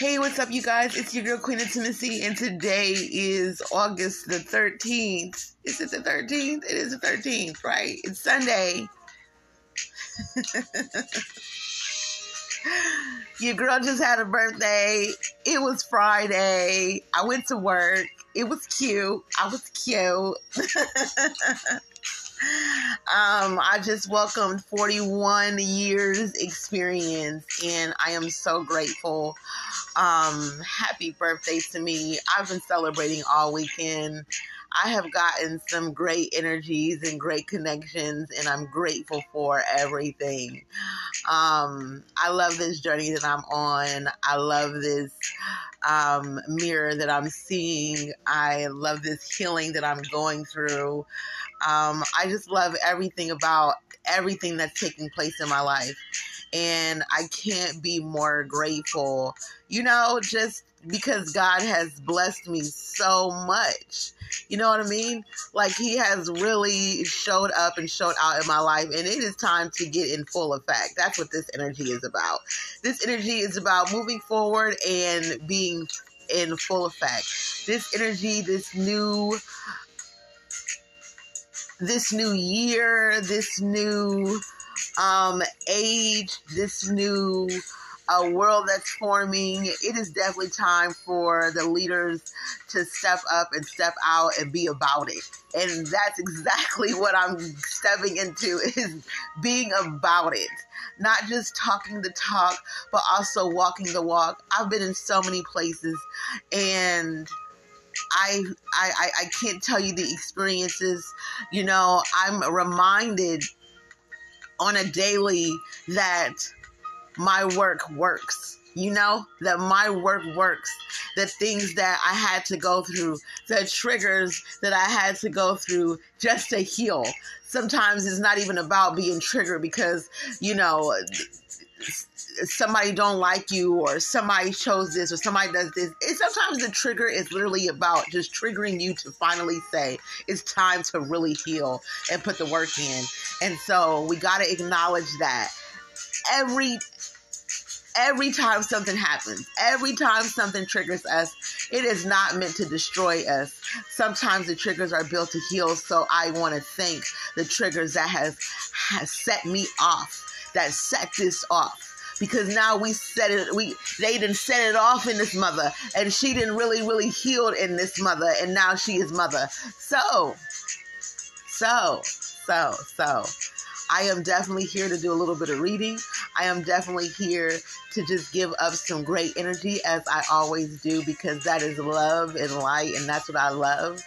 Hey, what's up, you guys? It's your girl Queen Intimacy, and today is August the 13th. Is it the 13th? It is the 13th, right? It's Sunday. your girl just had a birthday. It was Friday. I went to work. It was cute. I was cute. Um, I just welcomed 41 years experience and I am so grateful. Um, happy birthday to me. I've been celebrating all weekend. I have gotten some great energies and great connections, and I'm grateful for everything. Um, I love this journey that I'm on. I love this um, mirror that I'm seeing. I love this healing that I'm going through. Um, I just love everything about everything that's taking place in my life. And I can't be more grateful, you know, just because God has blessed me so much. You know what I mean? Like He has really showed up and showed out in my life, and it is time to get in full effect. That's what this energy is about. This energy is about moving forward and being in full effect. This energy, this new this new year, this new um, age, this new uh, world that's forming, it is definitely time for the leaders to step up and step out and be about it. And that's exactly what I'm stepping into is being about it. Not just talking the talk, but also walking the walk. I've been in so many places and I, I I can't tell you the experiences. You know, I'm reminded on a daily that my work works. You know, that my work works. The things that I had to go through, the triggers that I had to go through just to heal. Sometimes it's not even about being triggered because, you know, somebody don't like you or somebody chose this or somebody does this. It, sometimes the trigger is literally about just triggering you to finally say it's time to really heal and put the work in. And so we got to acknowledge that every every time something happens, every time something triggers us, it is not meant to destroy us. Sometimes the triggers are built to heal. So I want to thank the triggers that has, has set me off, that set this off because now we set it we they didn't set it off in this mother and she didn't really really healed in this mother and now she is mother so so so so I am definitely here to do a little bit of reading. I am definitely here to just give up some great energy as I always do because that is love and light and that's what I love.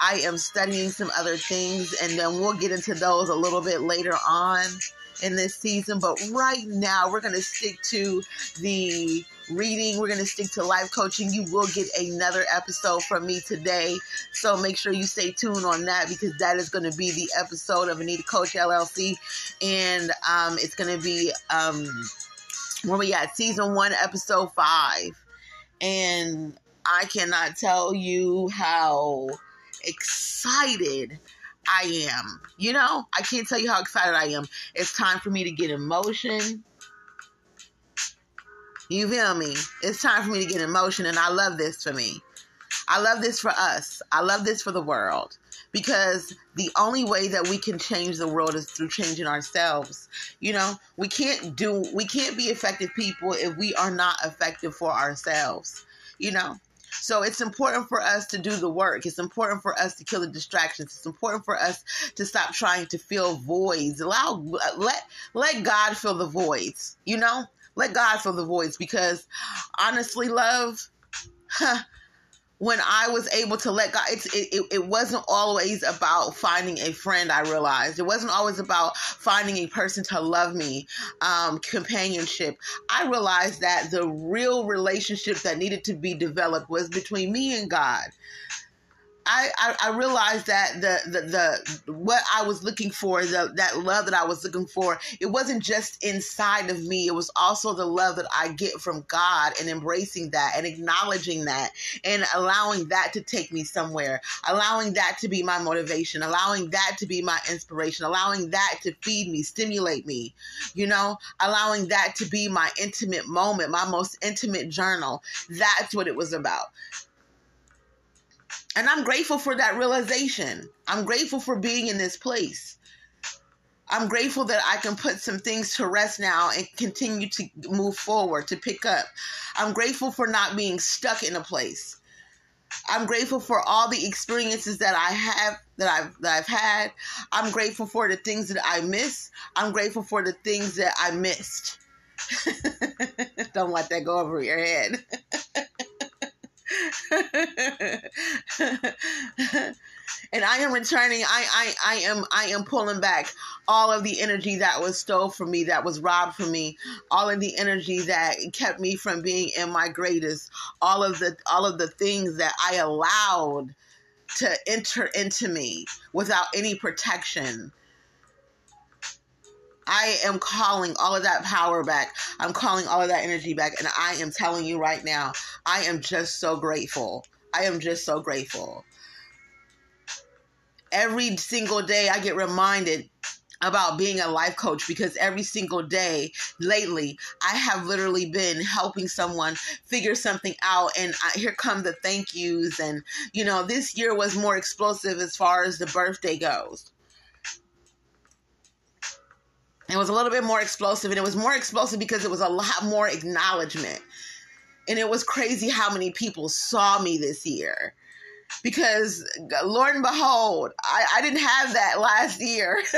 I am studying some other things and then we'll get into those a little bit later on in this season. But right now, we're going to stick to the reading. We're going to stick to life coaching. You will get another episode from me today. So make sure you stay tuned on that because that is going to be the episode of Anita Coach LLC. And um, it's going to be um, where we at season one, episode five. And I cannot tell you how excited I am. You know, I can't tell you how excited I am. It's time for me to get in motion. You feel me? It's time for me to get in motion, and I love this for me. I love this for us. I love this for the world because the only way that we can change the world is through changing ourselves. You know, we can't do we can't be effective people if we are not effective for ourselves. You know, so it's important for us to do the work. It's important for us to kill the distractions. It's important for us to stop trying to fill voids. Allow let let God fill the voids. You know, let God fill the voids because honestly, love. Huh, when I was able to let God, it, it, it wasn't always about finding a friend, I realized. It wasn't always about finding a person to love me, um, companionship. I realized that the real relationship that needed to be developed was between me and God. I, I, I realized that the, the the what I was looking for, the that love that I was looking for, it wasn't just inside of me. It was also the love that I get from God and embracing that and acknowledging that and allowing that to take me somewhere, allowing that to be my motivation, allowing that to be my inspiration, allowing that to feed me, stimulate me, you know, allowing that to be my intimate moment, my most intimate journal. That's what it was about. And I'm grateful for that realization. I'm grateful for being in this place. I'm grateful that I can put some things to rest now and continue to move forward, to pick up. I'm grateful for not being stuck in a place. I'm grateful for all the experiences that I have that I've that I've had. I'm grateful for the things that I miss. I'm grateful for the things that I missed. Don't let that go over your head. and I am returning. I, I, I am, I am pulling back all of the energy that was stole from me, that was robbed from me, all of the energy that kept me from being in my greatest, all of the, all of the things that I allowed to enter into me without any protection I am calling all of that power back. I'm calling all of that energy back. And I am telling you right now, I am just so grateful. I am just so grateful. Every single day, I get reminded about being a life coach because every single day lately I have literally been helping someone figure something out and I, here come the thank yous and you know this year was more explosive as far as the birthday goes it was a little bit more explosive, and it was more explosive because it was a lot more acknowledgement. And it was crazy how many people saw me this year. Because, Lord and behold, I, I didn't have that last year.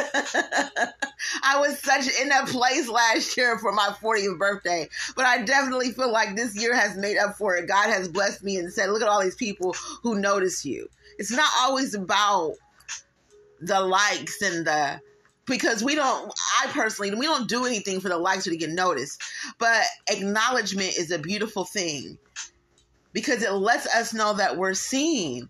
I was such in that place last year for my 40th birthday. But I definitely feel like this year has made up for it. God has blessed me and said, look at all these people who notice you. It's not always about the likes and the because we don't i personally we don't do anything for the likes or to get noticed but acknowledgement is a beautiful thing because it lets us know that we're seen.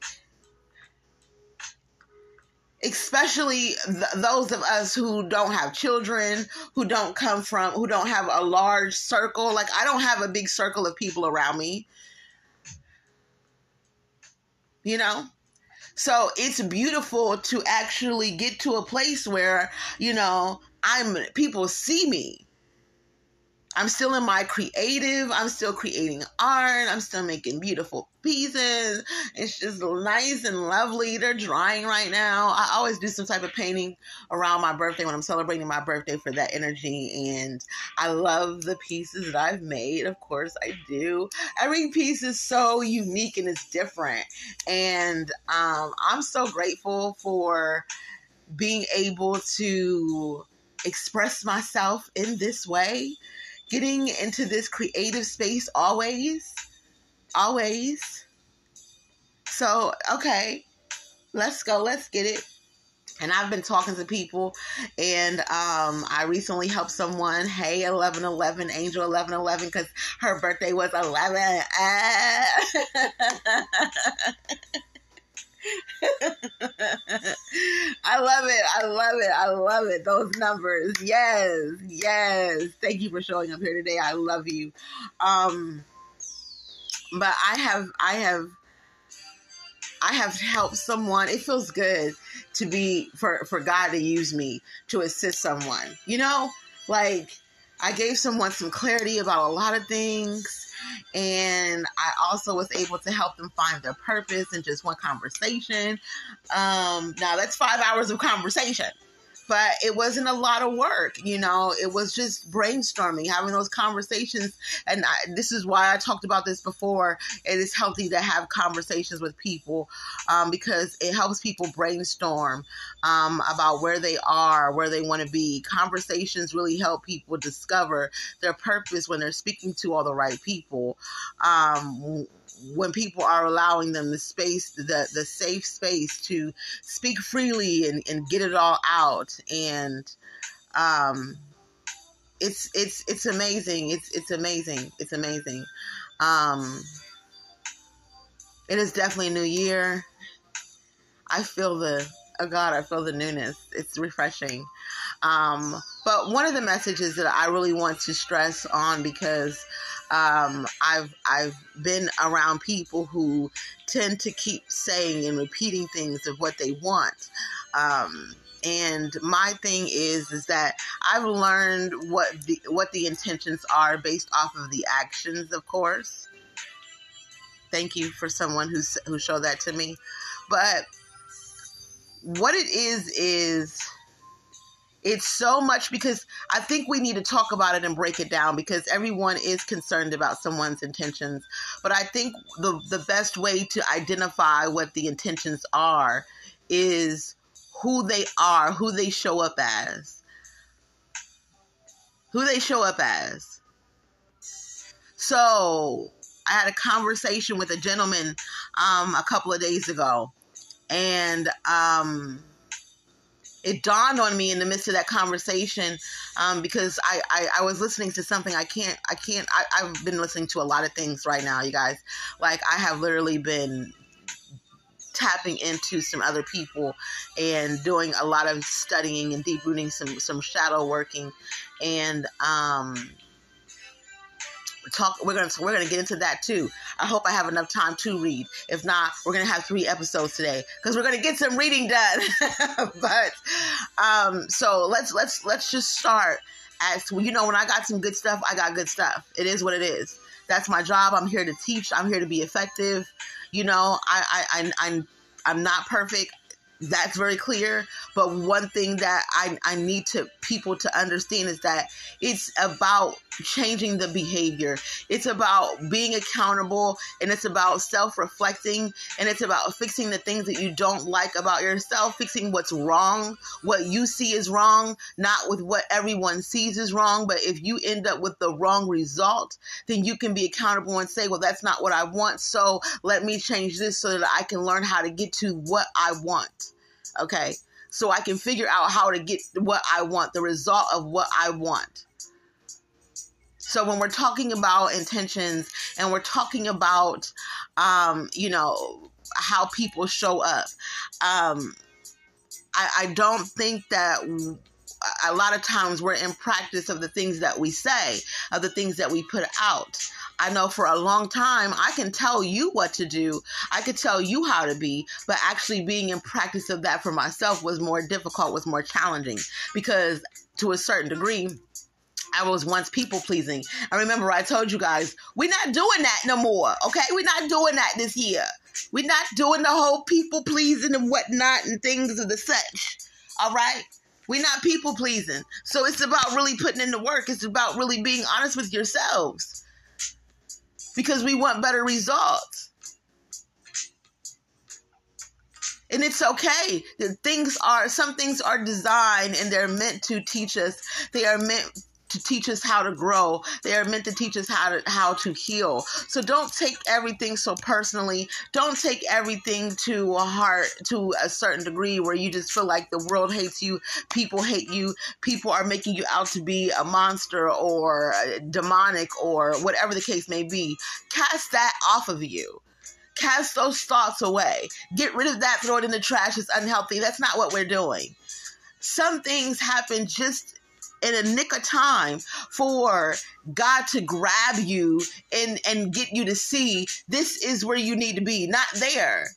Especially th- those of us who don't have children who don't come from who don't have a large circle. Like i don't have a big circle of people around me. You know? So it's beautiful to actually get to a place where, you know, I'm people see me I'm still in my creative. I'm still creating art. I'm still making beautiful pieces. It's just nice and lovely. They're drying right now. I always do some type of painting around my birthday when I'm celebrating my birthday for that energy. And I love the pieces that I've made. Of course, I do. Every piece is so unique and it's different. And um, I'm so grateful for being able to express myself in this way getting into this creative space always. Always. So, okay, let's go. Let's get it. And I've been talking to people, and um, I recently helped someone. Hey, eleven eleven, Angel eleven eleven, because her birthday was eleven. I love it. I love it. I love it. Those numbers. Yes. Yes. Thank you for showing up here today. I love you. Um but I have I have I have helped someone. It feels good to be for for God to use me to assist someone. You know, like I gave someone some clarity about a lot of things and I also was able to help them find their purpose in just one conversation. Um, now that's five hours of conversation but it wasn't a lot of work you know? It was just brainstorming having those conversations. And I, this is why i talked about this before. It is healthy to have conversations with people um, because it helps people brainstorm um, about where they are where they want to be. Conversations really help people discover their purpose when they're speaking to all the right people. Um, when people are allowing them the space, the the safe space to speak freely and, and get it all out. And um it's it's it's amazing. It's it's amazing. It's amazing. Um it is definitely a new year. I feel the oh God, I feel the newness. It's refreshing. Um, but one of the messages that I really want to stress on because um, I've I've been around people who tend to keep saying and repeating things of what they want. Um, and my thing is is that I've learned what the what the intentions are based off of the actions, of course. Thank you for someone who who showed that to me. But what it is is it's so much because I think we need to talk about it and break it down because everyone is concerned about someone's intentions. But I think the the best way to identify what the intentions are is who they are, who they show up as. Who they show up as. So, I had a conversation with a gentleman um, a couple of days ago, and um, it dawned on me in the midst of that conversation um, because I, I, I was listening to something I can't I can't I, I've been listening to a lot of things right now, you guys. Like I have literally been tapping into some other people and doing a lot of studying and deep rooting some some shadow working and um talk we're gonna we're gonna get into that too. I hope i have enough time to read. If not we're gonna have three episodes today because we're gonna get some reading done. But um so let's let's let's just start as you know when i got some good stuff i got good stuff. It is what it is. That's my job. I'm here to teach. I'm here to be effective. You know i i, I i'm i'm not perfect. That's very clear but one thing that I, I need to people to understand is that it's about changing the behavior. It's about being accountable and it's about self-reflecting and it's about fixing the things that you don't like about yourself fixing what's wrong what you see is wrong not with what everyone sees is wrong. But if you end up with the wrong result then you can be accountable and say well that's not what i want so let me change this so that i can learn how to get to what i want. Okay. So I can figure out how to get what I want, the result of what I want. So when we're talking about intentions and we're talking about, um, you know, how people show up, um, I, I don't think that a lot of times we're in practice of the things that we say, of the things that we put out. I know for a long time, I can tell you what to do. I could tell you how to be, but actually being in practice of that for myself was more difficult, was more challenging because to a certain degree, I was once people pleasing. I remember I told you guys, we're not doing that no more. Okay. We're not doing that this year. We're not doing the whole people pleasing and whatnot and things of the such. All right. We're not people pleasing. So it's about really putting in the work. It's about really being honest with yourselves because we want better results. And it's okay. The things are some things are designed and they're meant to teach us. They are meant to teach us how to grow. They are meant to teach us how to how to heal. So don't take everything so personally. Don't take everything to a heart to a certain degree where you just feel like the world hates you, people hate you, people are making you out to be a monster or demonic or whatever the case may be. Cast that off of you. Cast those thoughts away. Get rid of that, throw it in the trash. It's unhealthy. That's not what we're doing. Some things happen just in a nick of time for God to grab you and and get you to see this is where you need to be, not there.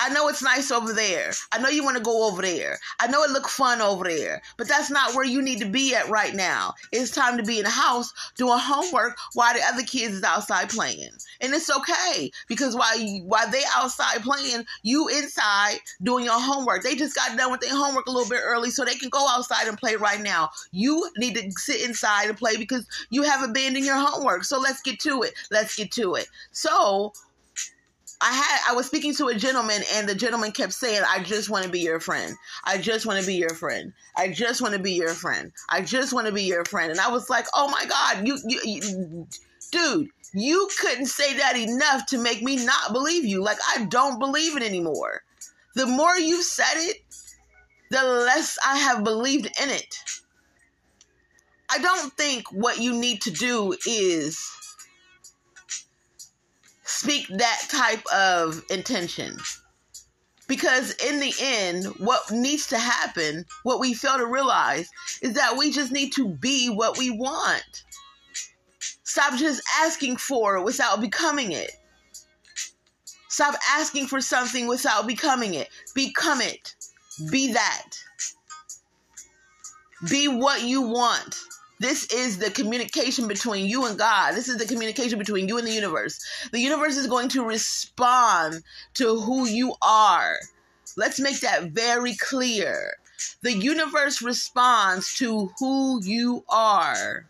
I know it's nice over there. I know you want to go over there. I know it look fun over there, but that's not where you need to be at right now. It's time to be in the house doing homework while the other kids is outside playing. And it's okay because while you, while they outside playing, you inside doing your homework. They just got done with their homework a little bit early so they can go outside and play right now. You need to sit inside and play because you have abandoned your homework. So let's get to it. Let's get to it. So I had I was speaking to a gentleman and the gentleman kept saying, I just want to be your friend. I just want to be your friend. I just want to be your friend. I just want to be your friend. And I was like, oh my God, you, you, you dude, you couldn't say that enough to make me not believe you. Like I don't believe it anymore. The more you said it, the less I have believed in it. I don't think what you need to do is speak that type of intention. Because in the end, what needs to happen, what we fail to realize, is that we just need to be what we want. Stop just asking for it without becoming it. Stop asking for something without becoming it. Become it. Be that. Be what you want. This is the communication between you and God. This is the communication between you and the universe. The universe is going to respond to who you are. Let's make that very clear. The universe responds to who you are.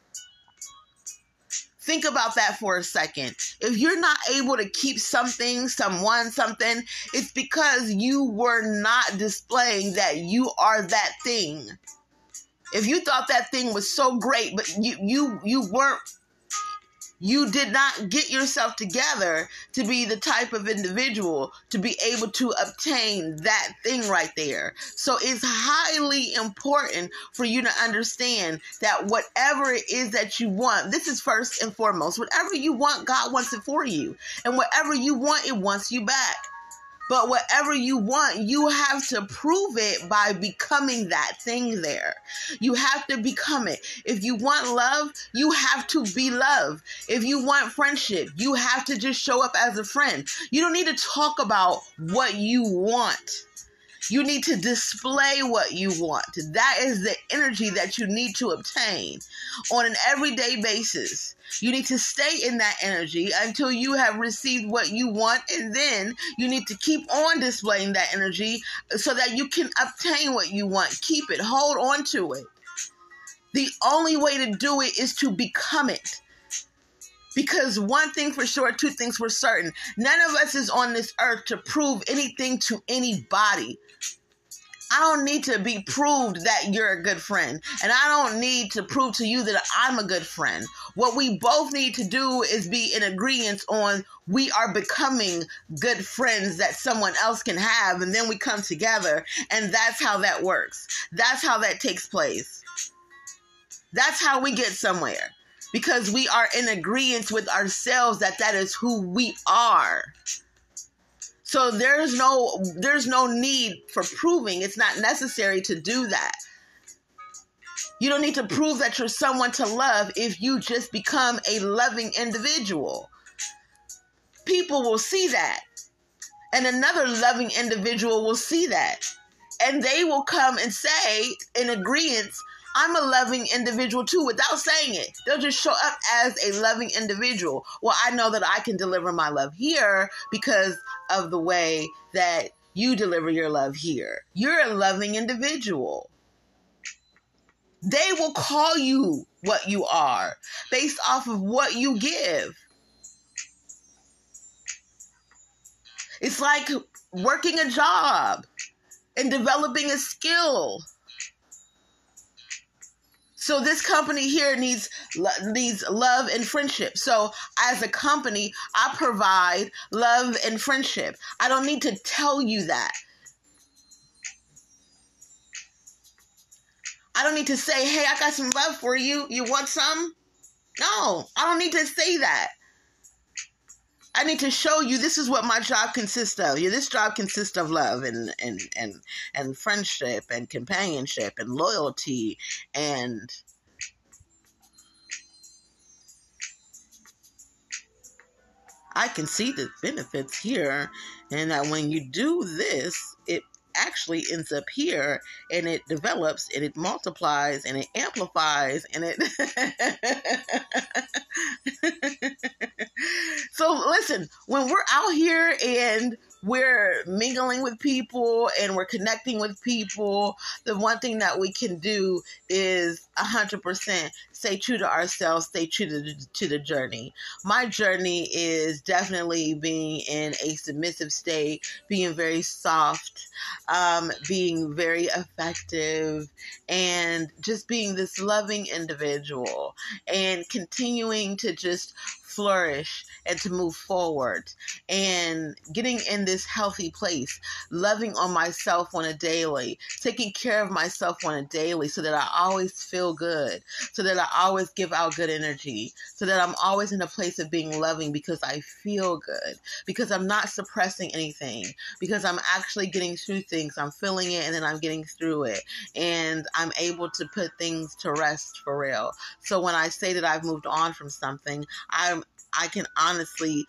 Think about that for a second. If you're not able to keep something, someone, something, it's because you were not displaying that you are that thing. If you thought that thing was so great, but you you you weren't you did not get yourself together to be the type of individual to be able to obtain that thing right there. So it's highly important for you to understand that whatever it is that you want, this is first and foremost. Whatever you want, God wants it for you. And whatever you want, it wants you back. But whatever you want, you have to prove it by becoming that thing there. You have to become it. If you want love, you have to be love. If you want friendship, you have to just show up as a friend. You don't need to talk about what you want. You need to display what you want. That is the energy that you need to obtain on an everyday basis. You need to stay in that energy until you have received what you want, and then you need to keep on displaying that energy so that you can obtain what you want. Keep it, hold on to it. The only way to do it is to become it. Because one thing for sure, two things for certain. None of us is on this earth to prove anything to anybody. I don't need to be proved that you're a good friend. And I don't need to prove to you that I'm a good friend. What we both need to do is be in agreement on we are becoming good friends that someone else can have. And then we come together. And that's how that works. That's how that takes place. That's how we get somewhere because we are in agreement with ourselves that that is who we are. So there's no there's no need for proving. It's not necessary to do that. You don't need to prove that you're someone to love if you just become a loving individual. People will see that. And another loving individual will see that. And they will come and say in agreement I'm a loving individual too without saying it. They'll just show up as a loving individual. Well, I know that I can deliver my love here because of the way that you deliver your love here. You're a loving individual. They will call you what you are based off of what you give. It's like working a job and developing a skill. So this company here needs needs love and friendship. So as a company, I provide love and friendship. I don't need to tell you that. I don't need to say, "Hey, I got some love for you. You want some?" No, I don't need to say that. I need to show you this is what my job consists of. Yeah, this job consists of love and and and and friendship and companionship and loyalty and I can see the benefits here and that when you do this, it actually ends up here and it develops and it multiplies and it amplifies and it so listen when we're out here and we're mingling with people and we're connecting with people, the one thing that we can do is 100% stay true to ourselves, stay true to the, to the journey. My journey is definitely being in a submissive state, being very soft, um, being very effective, and just being this loving individual and continuing to just flourish and to move forward and getting in this healthy place, loving on myself on a daily, taking care of myself on a daily so that I always feel feel good, so that I always give out good energy, so that I'm always in a place of being loving because I feel good, because I'm not suppressing anything, because I'm actually getting through things. I'm feeling it and then I'm getting through it. And I'm able to put things to rest for real. So when I say that I've moved on from something, I'm I can honestly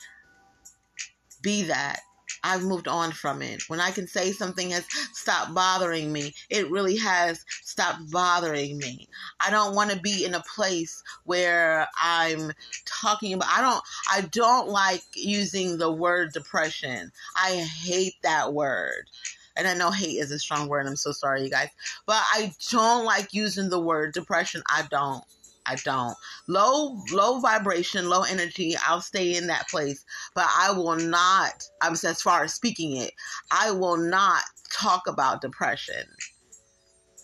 be that I've moved on from it. When I can say something has stopped bothering me, it really has stopped bothering me. I don't want to be in a place where I'm talking about I don't I don't like using the word depression. I hate that word. And I know hate is a strong word. I'm so sorry, you guys. But I don't like using the word depression. I don't. I don't. Low low vibration, low energy, I'll stay in that place. But I will not, I'm as far as speaking it, I will not talk about depression.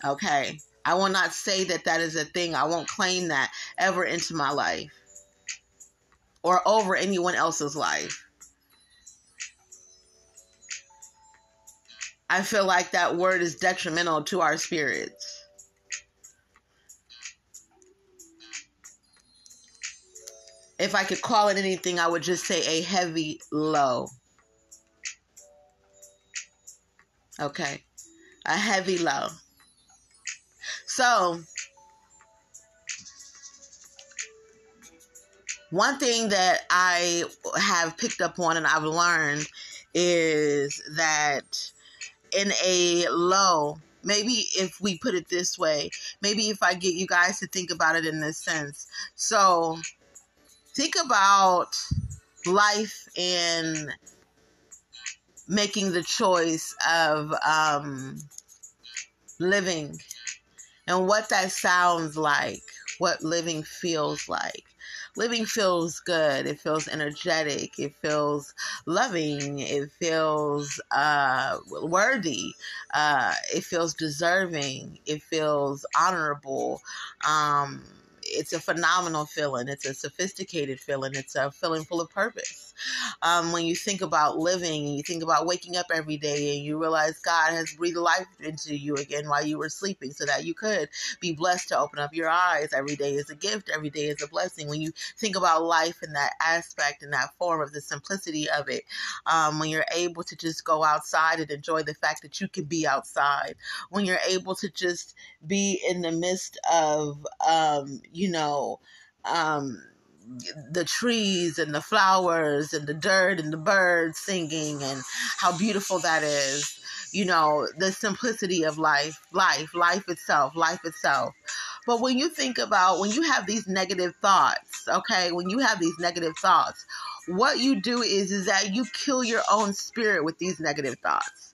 Okay? I will not say that that is a thing. I won't claim that ever into my life or over anyone else's life. I feel like that word is detrimental to our spirits. If I could call it anything, I would just say a heavy low. Okay. A heavy low. So, one thing that I have picked up on and I've learned is that in a low, maybe if we put it this way, maybe if I get you guys to think about it in this sense. So, think about life and making the choice of um, living and what that sounds like, what living feels like. Living feels good. It feels energetic. It feels loving. It feels uh, worthy. Uh, it feels deserving. It feels honorable. Um, it's a phenomenal feeling. It's a sophisticated feeling. It's a feeling full of purpose. Um, when you think about living and you think about waking up every day and you realize God has breathed life into you again while you were sleeping so that you could be blessed to open up your eyes. Every day is a gift. Every day is a blessing. When you think about life in that aspect and that form of the simplicity of it, um, when you're able to just go outside and enjoy the fact that you can be outside, when you're able to just be in the midst of, um, you know, um, the trees and the flowers and the dirt and the birds singing and how beautiful that is. You know, the simplicity of life, life, life itself, life itself. But when you think about when you have these negative thoughts, okay, when you have these negative thoughts, what you do is is that you kill your own spirit with these negative thoughts.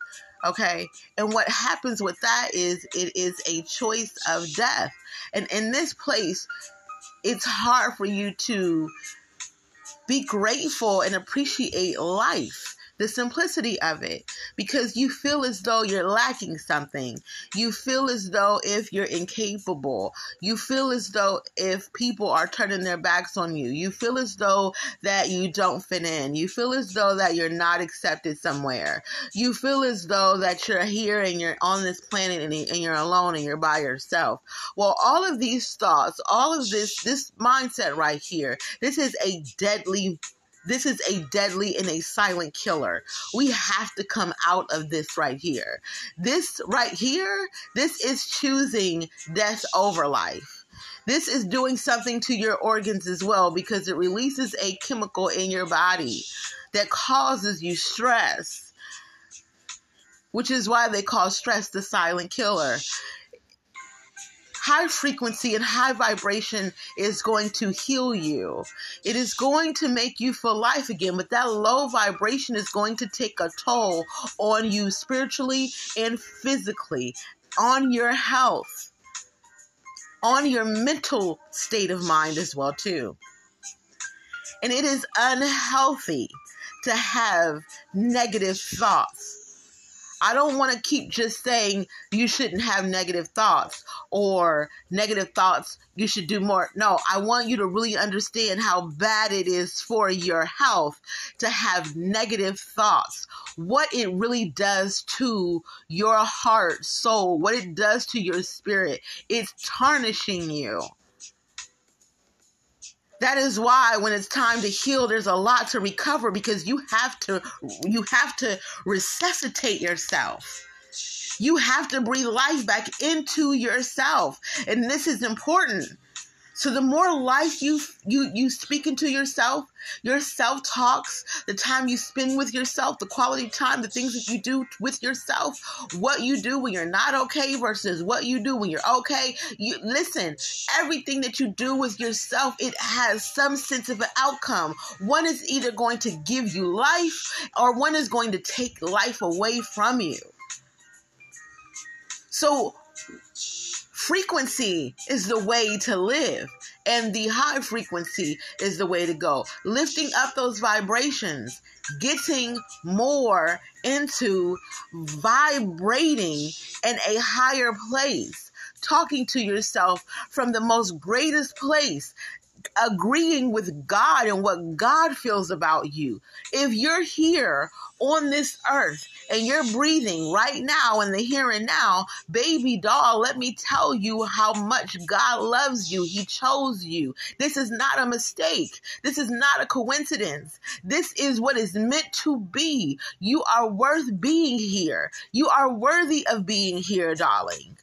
Okay? And what happens with that is it is a choice of death. And in this place, it's hard for you to be grateful and appreciate life the simplicity of it because you feel as though you're lacking something. You feel as though if you're incapable. You feel as though if people are turning their backs on you. You feel as though that you don't fit in. You feel as though that you're not accepted somewhere. You feel as though that you're here and you're on this planet and, and you're alone and you're by yourself. Well, all of these thoughts, all of this this mindset right here, this is a deadly this is a deadly and a silent killer. We have to come out of this right here. This right here, this is choosing death over life. This is doing something to your organs as well because it releases a chemical in your body that causes you stress, which is why they call stress the silent killer high frequency and high vibration is going to heal you. It is going to make you feel life again, but that low vibration is going to take a toll on you spiritually and physically, on your health, on your mental state of mind as well too. And it is unhealthy to have negative thoughts I don't want to keep just saying you shouldn't have negative thoughts. or negative thoughts, you should do more. No, I want you to really understand how bad it is for your health to have negative thoughts, what it really does to your heart, soul, what it does to your spirit. It's tarnishing you. That is why when it's time to heal, there's a lot to recover because you have to you have to resuscitate yourself. You have to breathe life back into yourself. And this is important so the more life you you you speak into yourself, your self talks, the time you spend with yourself, the quality time, the things that you do with yourself, what you do when you're not okay versus what you do when you're okay. You listen, everything that you do with yourself, it has some sense of an outcome. One is either going to give you life or one is going to take life away from you. So frequency is the way to live and the high frequency is the way to go. Lifting up those vibrations getting more into vibrating in a higher place. Talking to yourself from the most greatest place agreeing with God and what God feels about you. If you're here on this earth and you're breathing right now in the here and now, baby doll, let me tell you how much God loves you. He chose you. This is not a mistake. This is not a coincidence. This is what is meant to be. You are worth being here. You are worthy of being here, darling.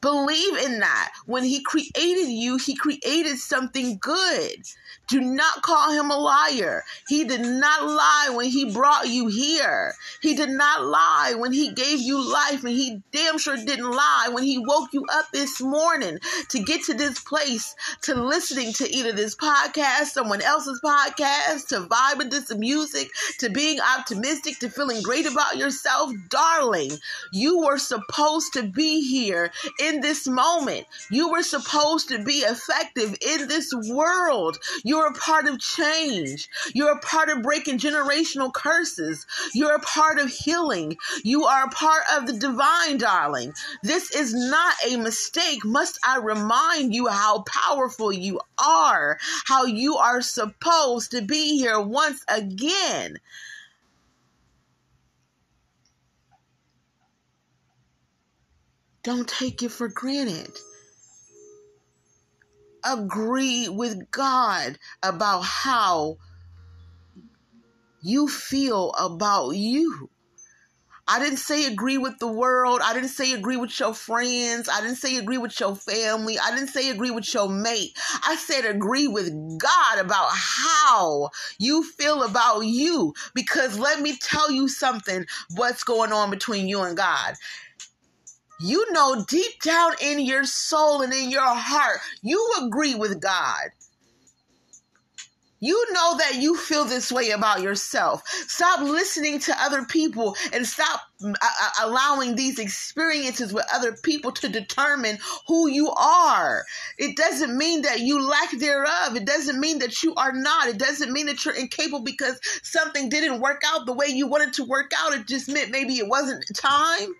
Believe in that. When he created you, he created something good. Do not call him a liar. He did not lie when he brought you here. He did not lie when he gave you life, and he damn sure didn't lie when he woke you up this morning to get to this place, to listening to either this podcast, someone else's podcast, to vibing to some music, to being optimistic, to feeling great about yourself. Darling, you were supposed to be here in this moment. You were supposed to be effective in this world. You you're a part of change. You're a part of breaking generational curses. You're a part of healing. You are a part of the divine, darling. This is not a mistake. Must I remind you how powerful you are, how you are supposed to be here once again. Don't take it for granted agree with God about how you feel about you. I didn't say agree with the world. I didn't say agree with your friends. I didn't say agree with your family. I didn't say agree with your mate. I said agree with God about how you feel about you. Because let me tell you something what's going on between you and God you know deep down in your soul and in your heart, you agree with God. You know that you feel this way about yourself. Stop listening to other people and stop uh, allowing these experiences with other people to determine who you are. It doesn't mean that you lack thereof. It doesn't mean that you are not. It doesn't mean that you're incapable because something didn't work out the way you wanted to work out. It just meant maybe it wasn't time.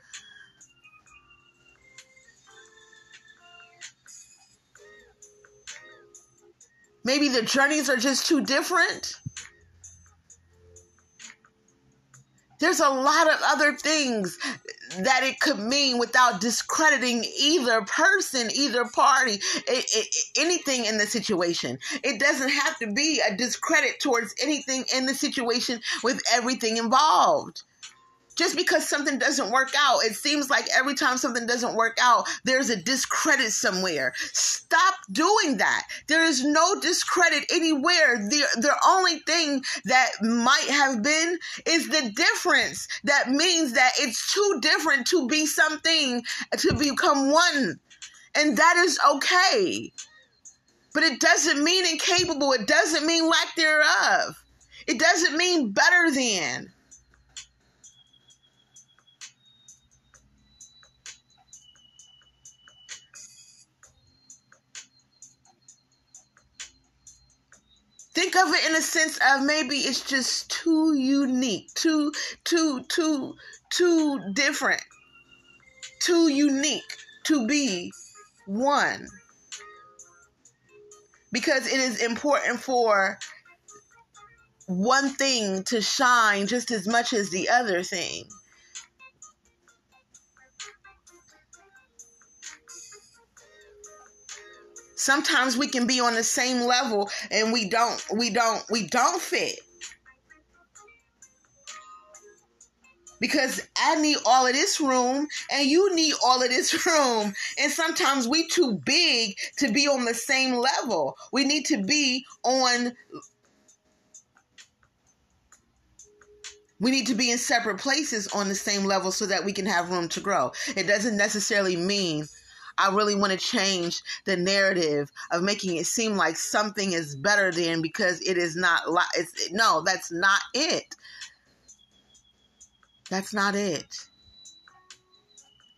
Maybe the journeys are just too different. There's a lot of other things that it could mean without discrediting either person, either party, it, it, anything in the situation. It doesn't have to be a discredit towards anything in the situation with everything involved just because something doesn't work out, it seems like every time something doesn't work out, there's a discredit somewhere. Stop doing that. There is no discredit anywhere. The, the only thing that might have been is the difference. That means that it's too different to be something, to become one. And that is okay. But it doesn't mean incapable. It doesn't mean lack thereof. It doesn't mean better than. Think of it in a sense of maybe it's just too unique, too, too, too, too different. too unique to be one. Because it is important for one thing to shine just as much as the other thing. Sometimes we can be on the same level and we don't we don't we don't fit. because I need all of this room and you need all of this room. And sometimes we too big to be on the same level. We need to be on We need to be in separate places on the same level so that we can have room to grow. It doesn't necessarily mean I really want to change the narrative of making it seem like something is better than because it is not. Li- it's, no, that's not it. That's not it.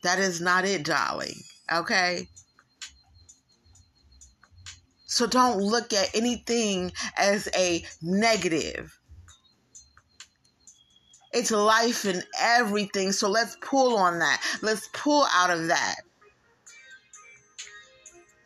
That is not it, darling. Okay? So don't look at anything as a negative. It's life and everything. So let's pull on that. Let's pull out of that.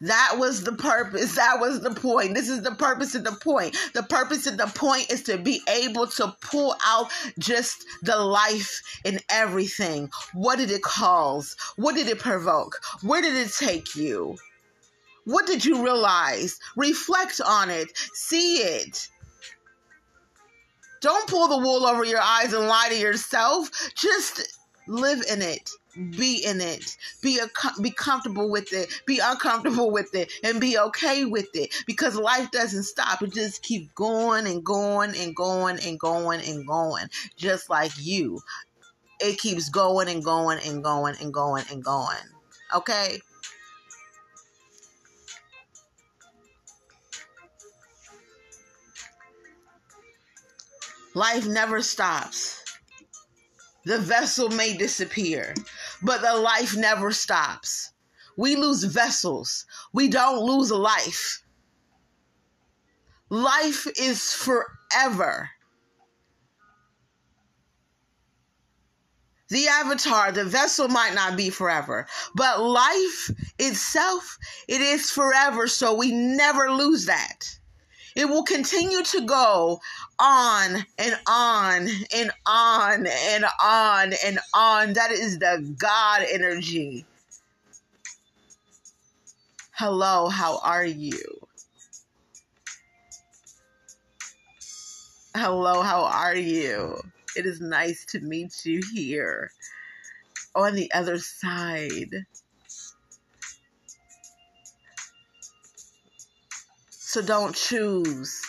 That was the purpose. That was the point. This is the purpose of the point. The purpose of the point is to be able to pull out just the life in everything. What did it cause? What did it provoke? Where did it take you? What did you realize? Reflect on it. See it. Don't pull the wool over your eyes and lie to yourself. Just live in it be in it be a, be comfortable with it be uncomfortable with it and be okay with it because life doesn't stop. It just keeps going and going and going and going and going just like you. It keeps going and going and going and going and going. Okay? Life never stops the vessel may disappear, but the life never stops. We lose vessels, we don't lose life. Life is forever. The avatar, the vessel might not be forever, but life itself, it is forever. So we never lose that. It will continue to go on and on and on and on and on. That is the God energy. Hello, how are you? Hello, how are you? It is nice to meet you here on the other side. So don't choose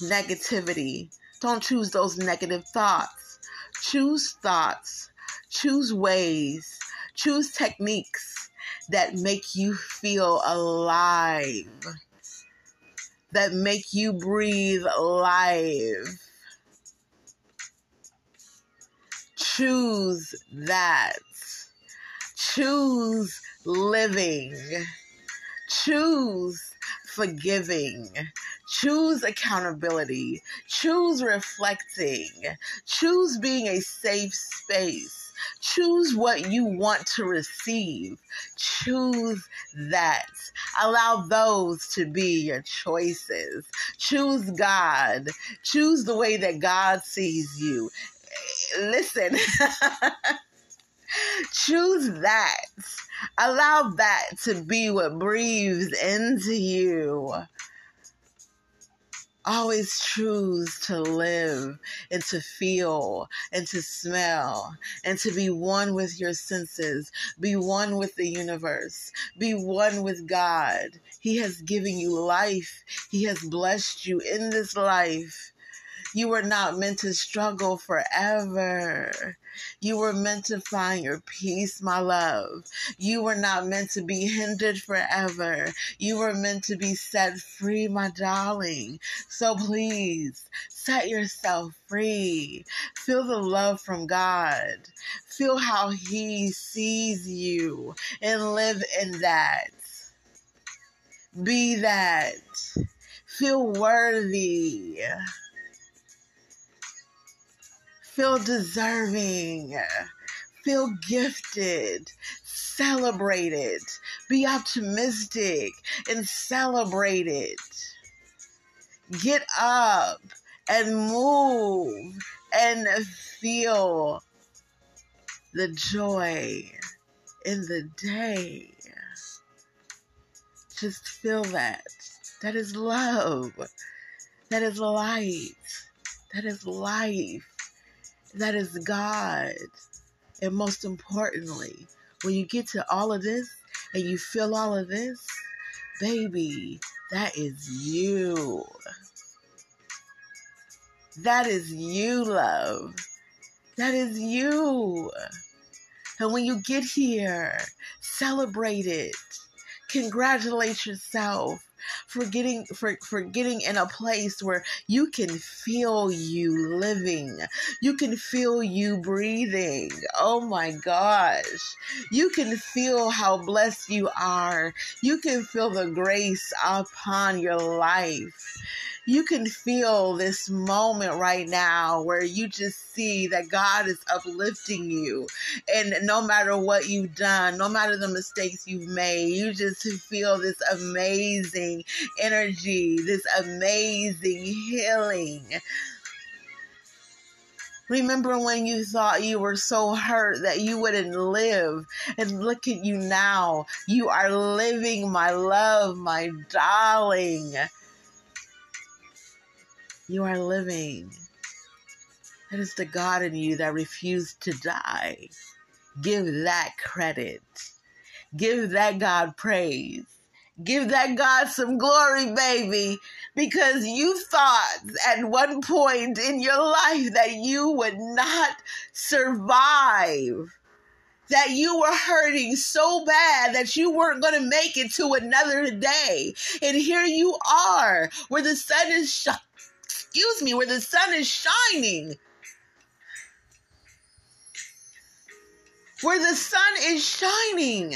negativity. Don't choose those negative thoughts. Choose thoughts. Choose ways. Choose techniques that make you feel alive. That make you breathe life. Choose that. Choose living. Choose forgiving. Choose accountability. Choose reflecting. Choose being a safe space. Choose what you want to receive. Choose that. Allow those to be your choices. Choose God. Choose the way that God sees you. Listen. Choose that. Allow that to be what breathes into you. Always choose to live and to feel and to smell and to be one with your senses. Be one with the universe. Be one with God. He has given you life. He has blessed you in this life. You were not meant to struggle forever. You were meant to find your peace, my love. You were not meant to be hindered forever. You were meant to be set free, my darling. So please set yourself free. Feel the love from God. Feel how He sees you and live in that. Be that. Feel worthy feel deserving. Feel gifted. Celebrate it. Be optimistic and celebrate it. Get up and move and feel the joy in the day. Just feel that. That is love. That is light. That is life. That is God. And most importantly, when you get to all of this and you feel all of this, baby, that is you. That is you, love. That is you. And when you get here, celebrate it. Congratulate yourself for getting for, for getting in a place where you can feel you living. You can feel you breathing. Oh my gosh. You can feel how blessed you are. You can feel the grace upon your life you can feel this moment right now where you just see that God is uplifting you. And no matter what you've done, no matter the mistakes you've made, you just feel this amazing energy, this amazing healing. Remember when you thought you were so hurt that you wouldn't live? And look at you now. You are living, my love, my darling. You are living. It is the God in you that refused to die. Give that credit. Give that God praise. Give that God some glory, baby, because you thought at one point in your life that you would not survive that you were hurting so bad that you weren't going to make it to another day. And here you are, where the sun is shining excuse me, where the sun is shining. Where the sun is shining.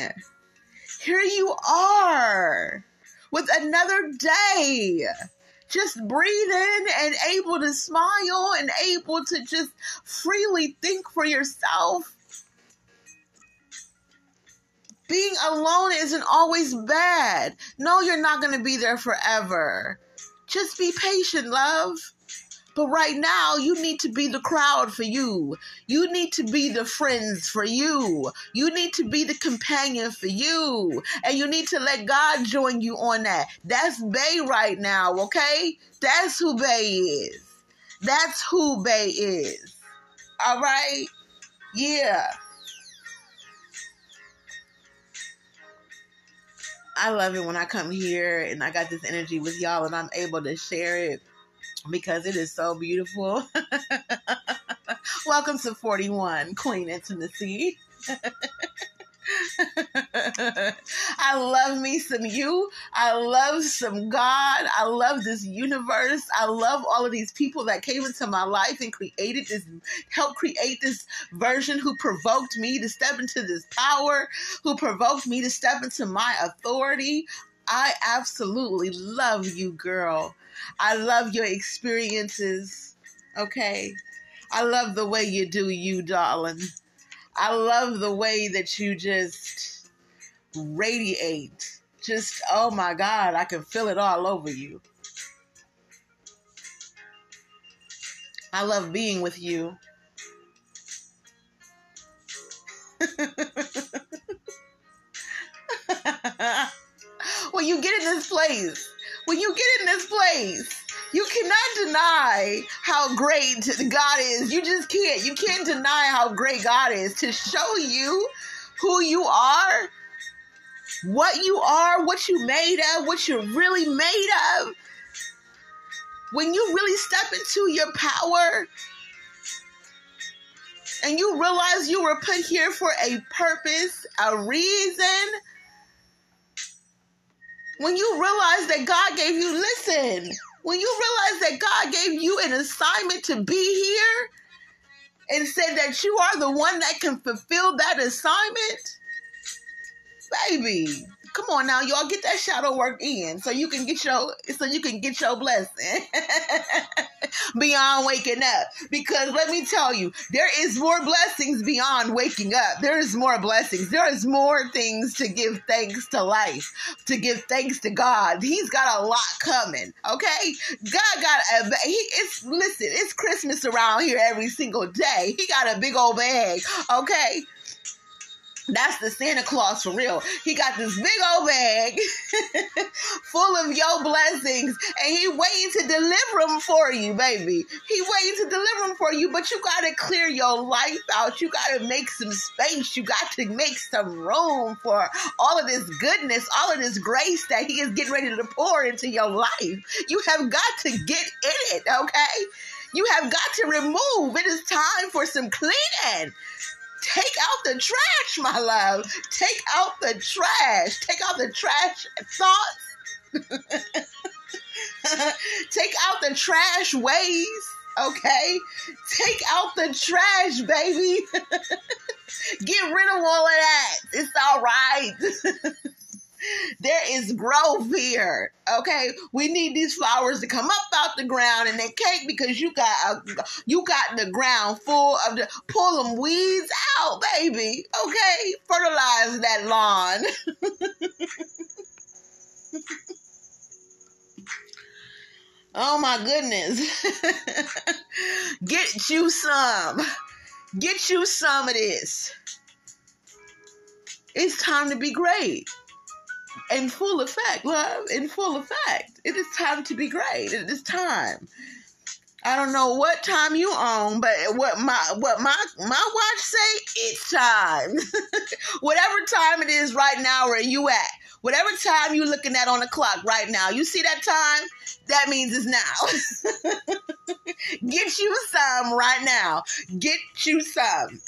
Here you are with another day. Just breathing and able to smile and able to just freely think for yourself. Being alone isn't always bad. No, you're not going to be there forever. Just be patient, love. But right now, you need to be the crowd for you. You need to be the friends for you. You need to be the companion for you. And you need to let God join you on that. That's Bay right now, okay? That's who Bay is. That's who Bay is. All right? Yeah. I love it when I come here and I got this energy with y'all and I'm able to share it because it is so beautiful. Welcome to 41 Queen Intimacy. I love me some you. I love some God. I love this universe. I love all of these people that came into my life and created this, helped create this version who provoked me to step into this power, who provoked me to step into my authority. I absolutely love you, girl. I love your experiences. Okay. I love the way you do you, darling. I love the way that you just radiate. Just, oh my God, I can feel it all over you. I love being with you. when you get in this place, when you get in this place, you cannot deny how great God is. You just can't. You can't deny how great God is to show you who you are, what you are, what you made of, what you're really made of. When you really step into your power and you realize you were put here for a purpose, a reason, when you realize that God gave you, listen, when you realize that God gave you an assignment to be here and said that you are the one that can fulfill that assignment, baby, come on now, y'all get that shadow work in so you can get your so you can get your blessing. beyond waking up. Because let me tell you, there is more blessings beyond waking up. There is more blessings. There is more things to give thanks to life, to give thanks to God. He's got a lot coming. Okay, God got a. He it's listen. It's Christmas around here every single day. He got a big old bag. Okay. That's the Santa Claus for real. He got this big old bag full of your blessings, and he waiting to deliver them for you, baby. He waiting to deliver them for you, but you gotta clear your life out. You gotta make some space. You got to make some room for all of this goodness, all of this grace that he is getting ready to pour into your life. You have got to get in it, okay? You have got to remove. It is time for some cleaning. Take out the trash, my love. Take out the trash. Take out the trash thoughts. Take out the trash ways. Okay? Take out the trash, baby. Get rid of all of that. It's all right. there is growth here. Okay, we need these flowers to come up out the ground and they can't because you got a, you got the ground full of the pull them weeds out, baby. Okay, fertilize that lawn. oh my goodness, get you some, get you some of this. It's time to be great in full effect, love, in full effect. It is time to be great. It is time. I don't know what time you on, but what my what my my watch say, it's time. Whatever time it is right now, where you at? Whatever time you looking at on the clock right now, you see that time? That means it's now. Get you some right now. Get you some.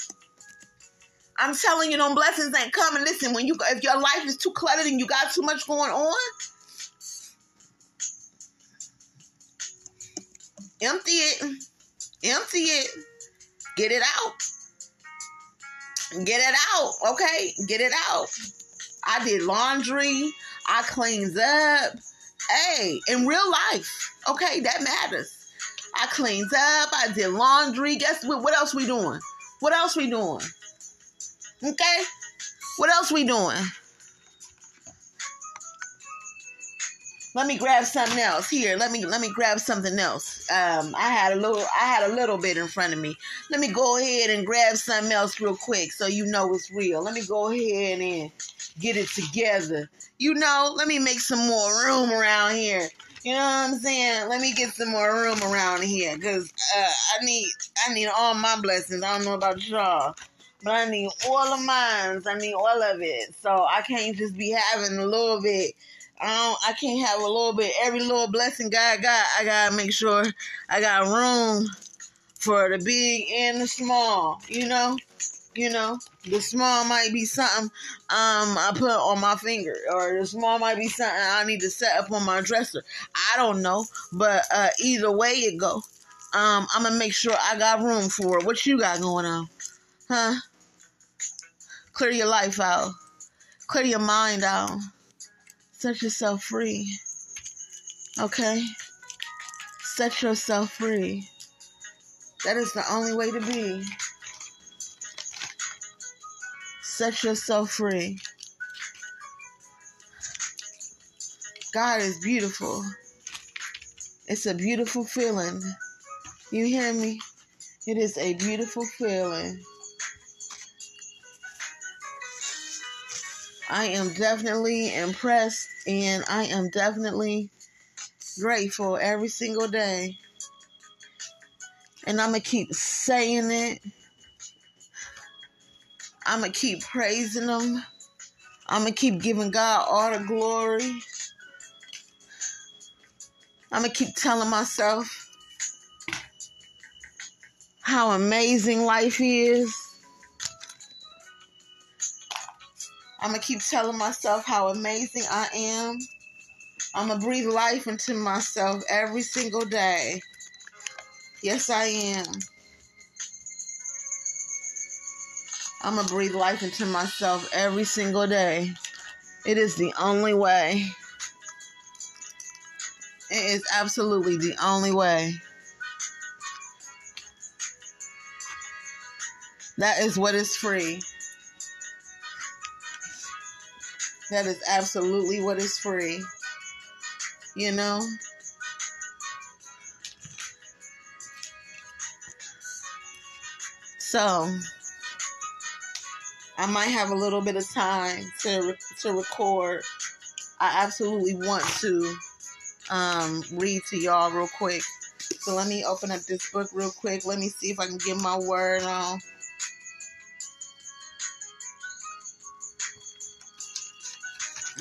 I'm telling you, them blessings ain't coming. Listen, when you if your life is too cluttered and you got too much going on, empty it, empty it, get it out, get it out. Okay, get it out. I did laundry. I cleans up. Hey, in real life, okay, that matters. I cleans up. I did laundry. Guess what? What else we doing? What else we doing? Okay? What else we doing? Let me grab something else. Here, let me let me grab something else. Um, I had a little I had a little bit in front of me. Let me go ahead and grab something else real quick so you know it's real. Let me go ahead and get it together. You know, let me make some more room around here. You know what I'm saying? Let me get some more room around here because uh, I need I need all my blessings. I don't know about y'all. But I need all of mine. I need all of it. So I can't just be having a little bit. I I can't have a little bit. Every little blessing God got, I gotta make sure I got room for the big and the small. You know, you know, the small might be something um I put on my finger, or the small might be something I need to set up on my dresser. I don't know, but uh, either way it go, um, I'm gonna make sure I got room for it. What you got going on, huh? Clear your life out. Clear your mind out. Set yourself free. Okay? Set yourself free. That is the only way to be. Set yourself free. God is beautiful. It's a beautiful feeling. You hear me? It is a beautiful feeling. I am definitely impressed and I am definitely grateful every single day. And I'm going to keep saying it. I'm going to keep praising Him. I'm going to keep giving God all the glory. I'm going to keep telling myself how amazing life is. I'm going to keep telling myself how amazing I am. I'm going to breathe life into myself every single day. Yes, I am. I'm going to breathe life into myself every single day. It is the only way. It is absolutely the only way. That is what is free. That is absolutely what is free. You know? So, I might have a little bit of time to to record. I absolutely want to um, read to y'all real quick. So let me open up this book real quick. Let me see if I can get my word on.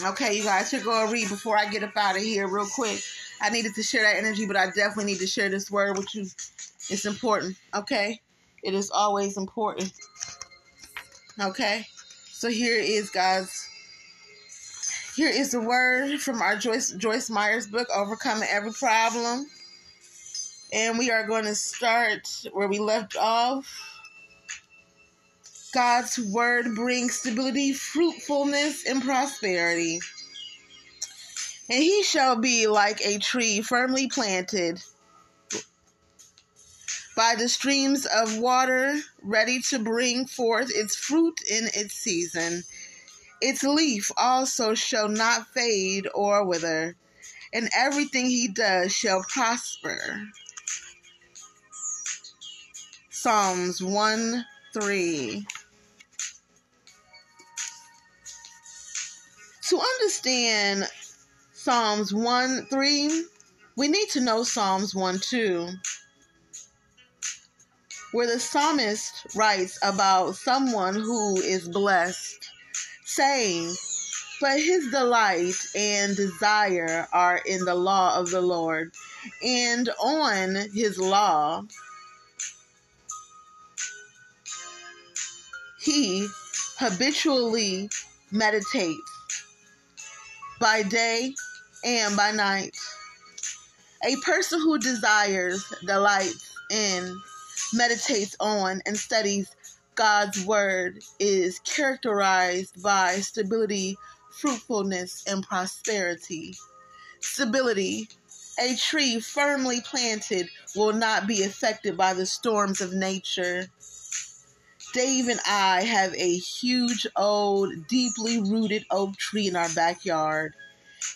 Okay, you guys should go and read before I get up out of here real quick. I needed to share that energy, but I definitely need to share this word with you. It's important, okay? It is always important. Okay? So here is, guys. Here is the word from our Joyce Joyce Myers book, Overcoming Every Problem. And we are going to start where we left off. God's word brings stability, fruitfulness, and prosperity. And he shall be like a tree firmly planted by the streams of water, ready to bring forth its fruit in its season. Its leaf also shall not fade or wither, and everything he does shall prosper. Psalms 1 3. To understand Psalms 1 3, we need to know Psalms 1 2, where the psalmist writes about someone who is blessed, saying, But his delight and desire are in the law of the Lord, and on his law he habitually meditates by day and by night. A person who desires, delights in, meditates on, and studies God's Word is characterized by stability, fruitfulness, and prosperity. Stability. A tree firmly planted will not be affected by the storms of nature. Dave and I have a huge, old, deeply rooted oak tree in our backyard.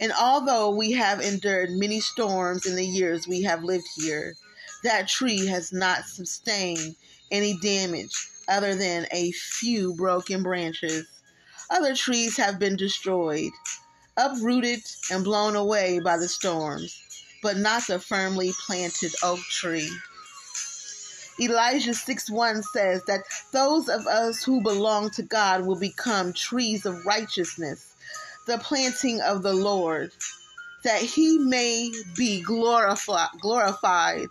And although we have endured many storms in the years we have lived here, that tree has not sustained any damage other than a few broken branches. Other trees have been destroyed, uprooted, and blown away by the storms, but not the firmly planted oak tree. Isaiah 6 1 says that those of us who belong to God will become trees of righteousness, the planting of the Lord, that he may be glorified. glorified.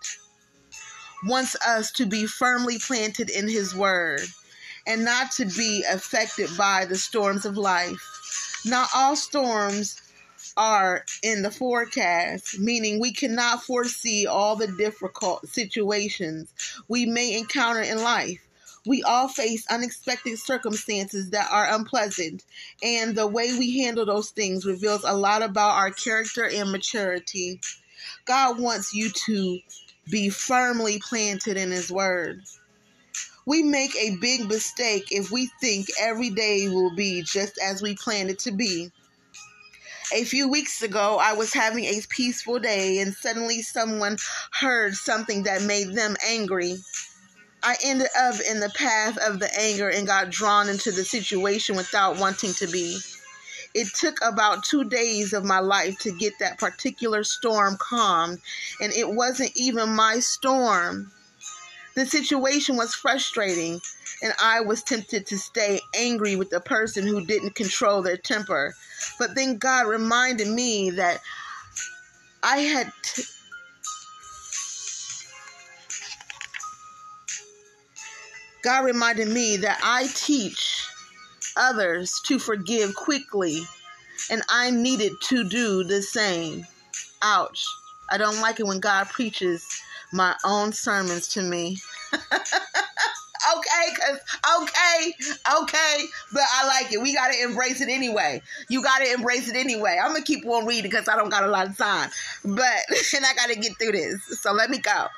Wants us to be firmly planted in his word and not to be affected by the storms of life. Not all storms are in the forecast, meaning we cannot foresee all the difficult situations we may encounter in life. We all face unexpected circumstances that are unpleasant, and the way we handle those things reveals a lot about our character and maturity. God wants you to be firmly planted in His Word. We make a big mistake if we think every day will be just as we planned it to be. A few weeks ago, I was having a peaceful day and suddenly someone heard something that made them angry. I ended up in the path of the anger and got drawn into the situation without wanting to be. It took about two days of my life to get that particular storm calmed, and it wasn't even my storm. The situation was frustrating, and I was tempted to stay angry with the person who didn't control their temper. But then God reminded me that I had. T- God reminded me that I teach others to forgive quickly, and I needed to do the same. Ouch. I don't like it when God preaches my own sermons to me. okay, okay, okay, but I like it. We gotta embrace it anyway. You gotta embrace it anyway. I'm gonna keep on reading because I don't got a lot of time, but and I gotta get through this. So let me go.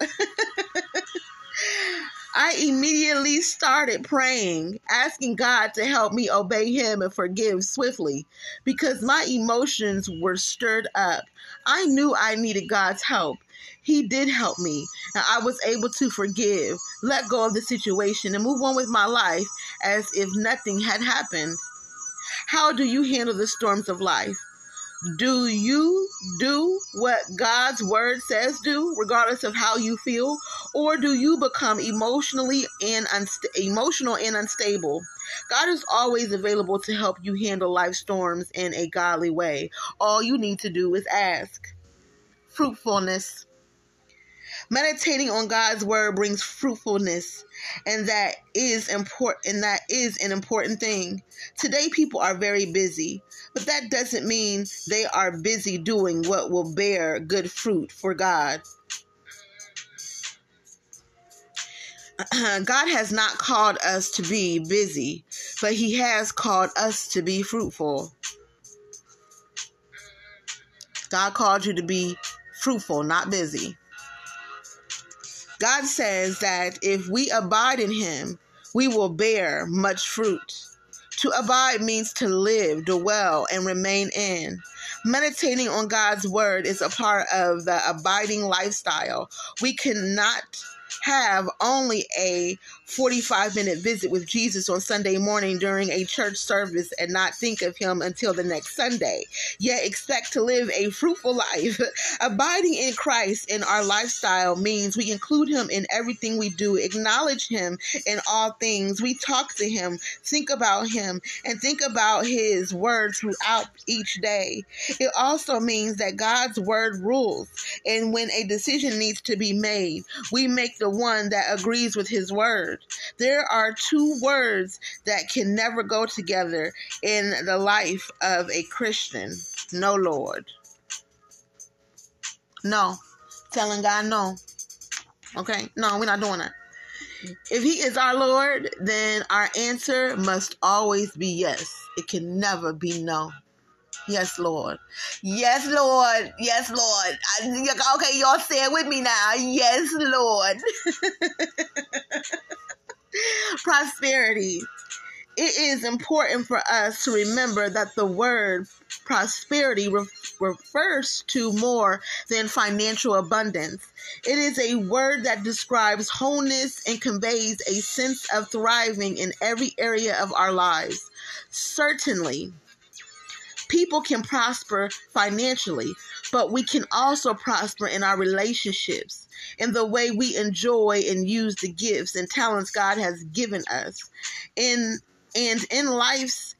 I immediately started praying, asking God to help me obey Him and forgive swiftly because my emotions were stirred up. I knew I needed God's help. He did help me, and I was able to forgive, let go of the situation, and move on with my life as if nothing had happened. How do you handle the storms of life? Do you do what God's word says do, regardless of how you feel, or do you become emotionally and emotional and unstable? God is always available to help you handle life storms in a godly way. All you need to do is ask. Fruitfulness. Meditating on God's word brings fruitfulness, and that is important and that is an important thing. Today people are very busy, but that doesn't mean they are busy doing what will bear good fruit for God. God has not called us to be busy, but He has called us to be fruitful. God called you to be fruitful, not busy. God says that if we abide in him, we will bear much fruit. To abide means to live, dwell, and remain in. Meditating on God's word is a part of the abiding lifestyle. We cannot have only a 45 minute visit with Jesus on Sunday morning during a church service and not think of him until the next Sunday, yet expect to live a fruitful life. Abiding in Christ in our lifestyle means we include him in everything we do, acknowledge him in all things. We talk to him, think about him, and think about his word throughout each day. It also means that God's word rules, and when a decision needs to be made, we make the one that agrees with his word. There are two words that can never go together in the life of a Christian no, Lord. No. Telling God no. Okay? No, we're not doing that. If He is our Lord, then our answer must always be yes. It can never be no. Yes, Lord. Yes, Lord. Yes, Lord. I, okay, y'all it with me now. Yes, Lord. prosperity. It is important for us to remember that the word prosperity re- refers to more than financial abundance. It is a word that describes wholeness and conveys a sense of thriving in every area of our lives. Certainly, people can prosper financially, but we can also prosper in our relationships, in the way we enjoy and use the gifts and talents God has given us, in and in life's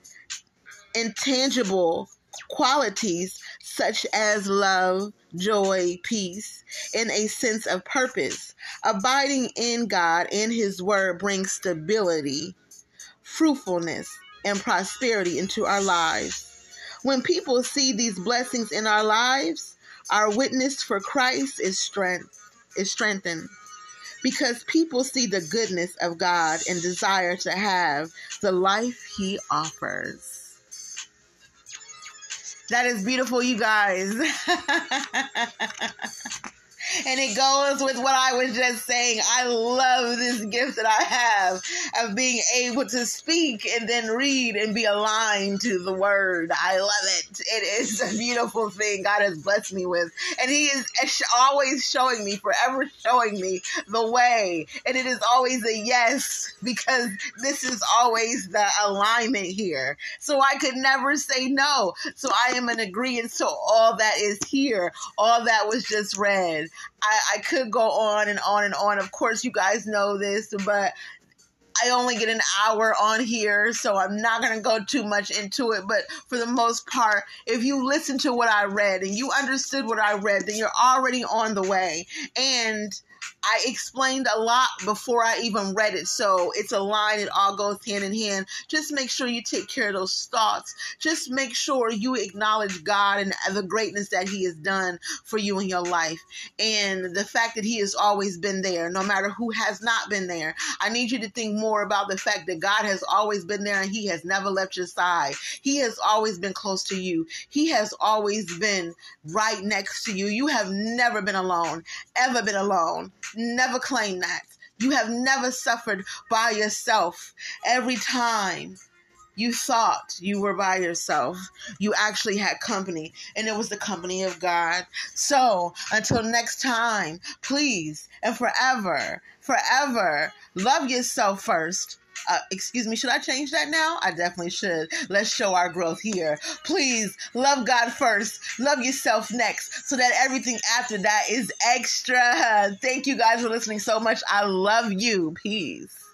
intangible qualities such as love, joy, peace, and a sense of purpose. Abiding in God and His Word brings stability, fruitfulness, and prosperity into our lives. When people see these blessings in our lives, our witness for Christ is strength is strengthened because people see the goodness of God and desire to have the life he offers. That is beautiful, you guys. And it goes with what I was just saying. I love this gift that I have of being able to speak and then read and be aligned to the word. I love it. It is a beautiful thing God has blessed me with. And He is always showing me, forever showing me the way. And it is always a yes because this is always the alignment here. So I could never say no. So I am in agreement to all that is here, all that was just read. I, I could go on and on and on. Of course, you guys know this, but I only get an hour on here, so I'm not going to go too much into it. But for the most part, if you listen to what I read and you understood what I read, then you're already on the way. And I explained a lot before I even read it. So it's a line, it all goes hand in hand. Just make sure you take care of those thoughts. Just make sure you acknowledge God and the greatness that He has done for you in your life. And the fact that He has always been there, no matter who has not been there. I need you to think more about the fact that God has always been there and He has never left your side. He has always been close to you. He has always been right next to you. You have never been alone, ever been alone. Never claim that. You have never suffered by yourself. Every time you thought you were by yourself, you actually had company, and it was the company of God. So until next time, please and forever, forever love yourself first uh, excuse me, should I change that now? I definitely should. Let's show our growth here. Please love God first, love yourself next, so that everything after that is extra. Thank you guys for listening so much. I love you. Peace.